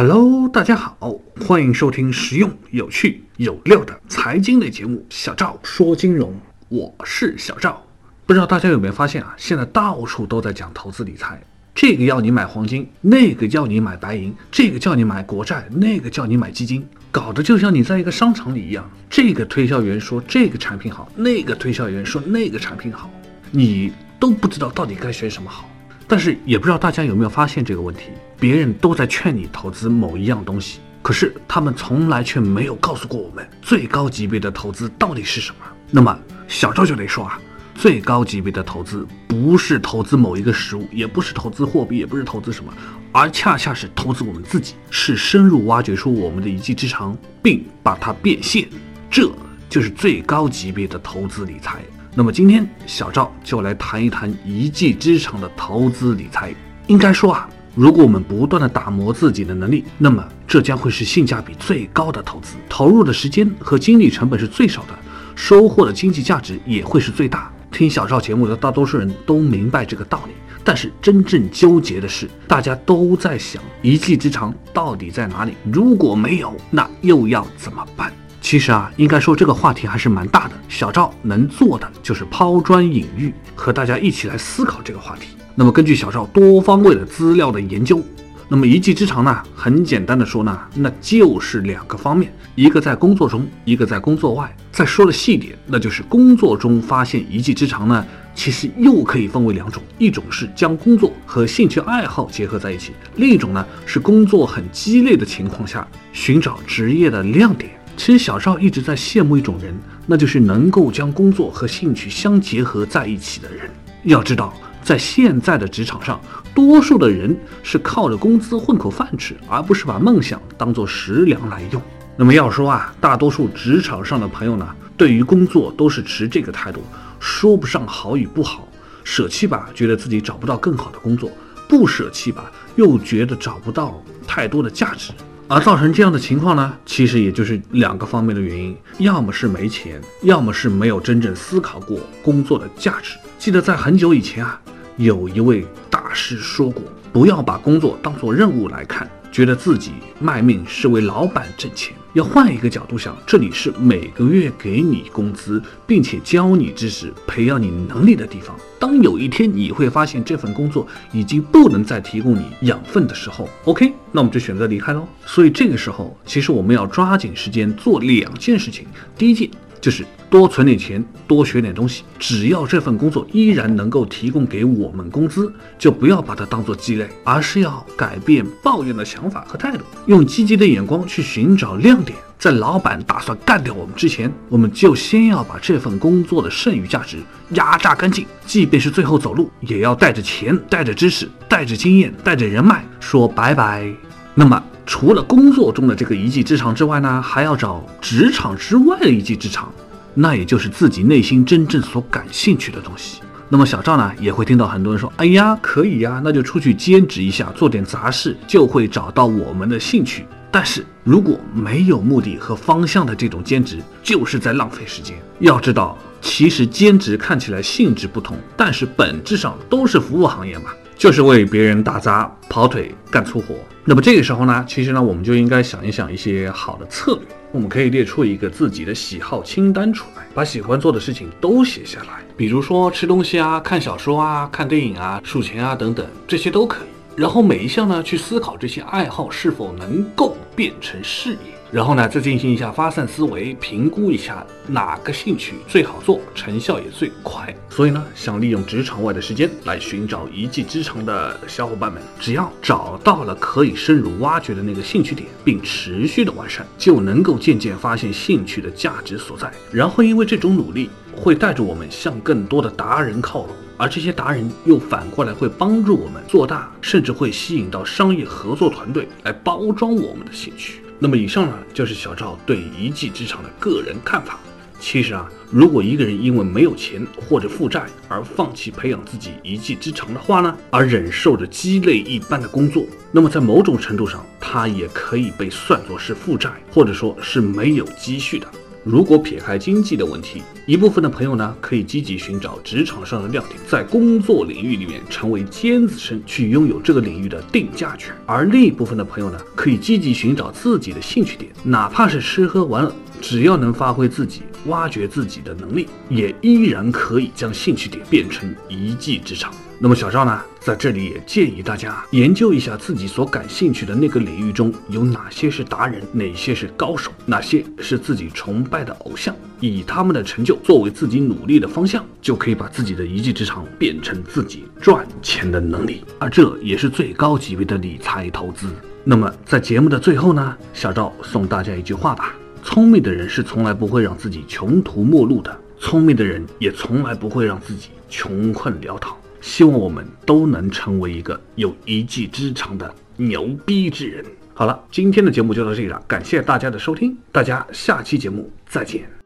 Hello，大家好，欢迎收听实用、有趣、有料的财经类节目《小赵说金融》，我是小赵。不知道大家有没有发现啊？现在到处都在讲投资理财，这个要你买黄金，那个要你买白银，这个叫你买国债，那个叫你买基金，搞得就像你在一个商场里一样。这个推销员说这个产品好，那个推销员说那个产品好，你都不知道到底该选什么好。但是也不知道大家有没有发现这个问题：别人都在劝你投资某一样东西，可是他们从来却没有告诉过我们最高级别的投资到底是什么。那么小赵就得说啊，最高级别的投资不是投资某一个实物，也不是投资货币，也不是投资什么，而恰恰是投资我们自己，是深入挖掘出我们的一技之长，并把它变现，这就是最高级别的投资理财。那么今天小赵就来谈一谈一技之长的投资理财。应该说啊，如果我们不断的打磨自己的能力，那么这将会是性价比最高的投资，投入的时间和精力成本是最少的，收获的经济价值也会是最大。听小赵节目的大多数人都明白这个道理，但是真正纠结的是，大家都在想一技之长到底在哪里？如果没有，那又要怎么办？其实啊，应该说这个话题还是蛮大的。小赵能做的就是抛砖引玉，和大家一起来思考这个话题。那么根据小赵多方位的资料的研究，那么一技之长呢，很简单的说呢，那就是两个方面，一个在工作中，一个在工作外。再说的细点，那就是工作中发现一技之长呢，其实又可以分为两种，一种是将工作和兴趣爱好结合在一起，另一种呢是工作很激烈的情况下寻找职业的亮点。其实小赵一直在羡慕一种人，那就是能够将工作和兴趣相结合在一起的人。要知道，在现在的职场上，多数的人是靠着工资混口饭吃，而不是把梦想当做食粮来用。那么要说啊，大多数职场上的朋友呢，对于工作都是持这个态度，说不上好与不好。舍弃吧，觉得自己找不到更好的工作；不舍弃吧，又觉得找不到太多的价值。而造成这样的情况呢，其实也就是两个方面的原因，要么是没钱，要么是没有真正思考过工作的价值。记得在很久以前啊，有一位大师说过，不要把工作当做任务来看。觉得自己卖命是为老板挣钱，换一个角度想，这里是每个月给你工资，并且教你知识、培养你能力的地方。当有一天你会发现这份工作已经不能再提供你养分的时候，OK，那我们就选择离开喽。所以这个时候，其实我们要抓紧时间做两件事情。第一件。就是多存点钱，多学点东西。只要这份工作依然能够提供给我们工资，就不要把它当做鸡肋，而是要改变抱怨的想法和态度，用积极的眼光去寻找亮点。在老板打算干掉我们之前，我们就先要把这份工作的剩余价值压榨干净。即便是最后走路，也要带着钱、带着知识、带着经验、带着人脉说拜拜。那么。除了工作中的这个一技之长之外呢，还要找职场之外的一技之长，那也就是自己内心真正所感兴趣的东西。那么小赵呢，也会听到很多人说：“哎呀，可以呀，那就出去兼职一下，做点杂事，就会找到我们的兴趣。”但是如果没有目的和方向的这种兼职，就是在浪费时间。要知道，其实兼职看起来性质不同，但是本质上都是服务行业嘛。就是为别人打杂、跑腿、干粗活。那么这个时候呢，其实呢，我们就应该想一想一些好的策略。我们可以列出一个自己的喜好清单出来，把喜欢做的事情都写下来。比如说吃东西啊、看小说啊、看电影啊、数钱啊等等，这些都可以。然后每一项呢，去思考这些爱好是否能够变成事业。然后呢，再进行一下发散思维，评估一下哪个兴趣最好做，成效也最快。所以呢，想利用职场外的时间来寻找一技之长的小伙伴们，只要找到了可以深入挖掘的那个兴趣点，并持续的完善，就能够渐渐发现兴趣的价值所在。然后因为这种努力，会带着我们向更多的达人靠拢，而这些达人又反过来会帮助我们做大，甚至会吸引到商业合作团队来包装我们的兴趣。那么以上呢，就是小赵对一技之长的个人看法。其实啊，如果一个人因为没有钱或者负债而放弃培养自己一技之长的话呢，而忍受着鸡肋一般的工作，那么在某种程度上，他也可以被算作是负债，或者说是没有积蓄的。如果撇开经济的问题，一部分的朋友呢，可以积极寻找职场上的亮点，在工作领域里面成为尖子生，去拥有这个领域的定价权；而另一部分的朋友呢，可以积极寻找自己的兴趣点，哪怕是吃喝玩乐，只要能发挥自己。挖掘自己的能力，也依然可以将兴趣点变成一技之长。那么小赵呢，在这里也建议大家研究一下自己所感兴趣的那个领域中有哪些是达人，哪些是高手，哪些是自己崇拜的偶像，以他们的成就作为自己努力的方向，就可以把自己的一技之长变成自己赚钱的能力，而这也是最高级别的理财投资。那么在节目的最后呢，小赵送大家一句话吧。聪明的人是从来不会让自己穷途末路的，聪明的人也从来不会让自己穷困潦倒。希望我们都能成为一个有一技之长的牛逼之人。好了，今天的节目就到这里了，感谢大家的收听，大家下期节目再见。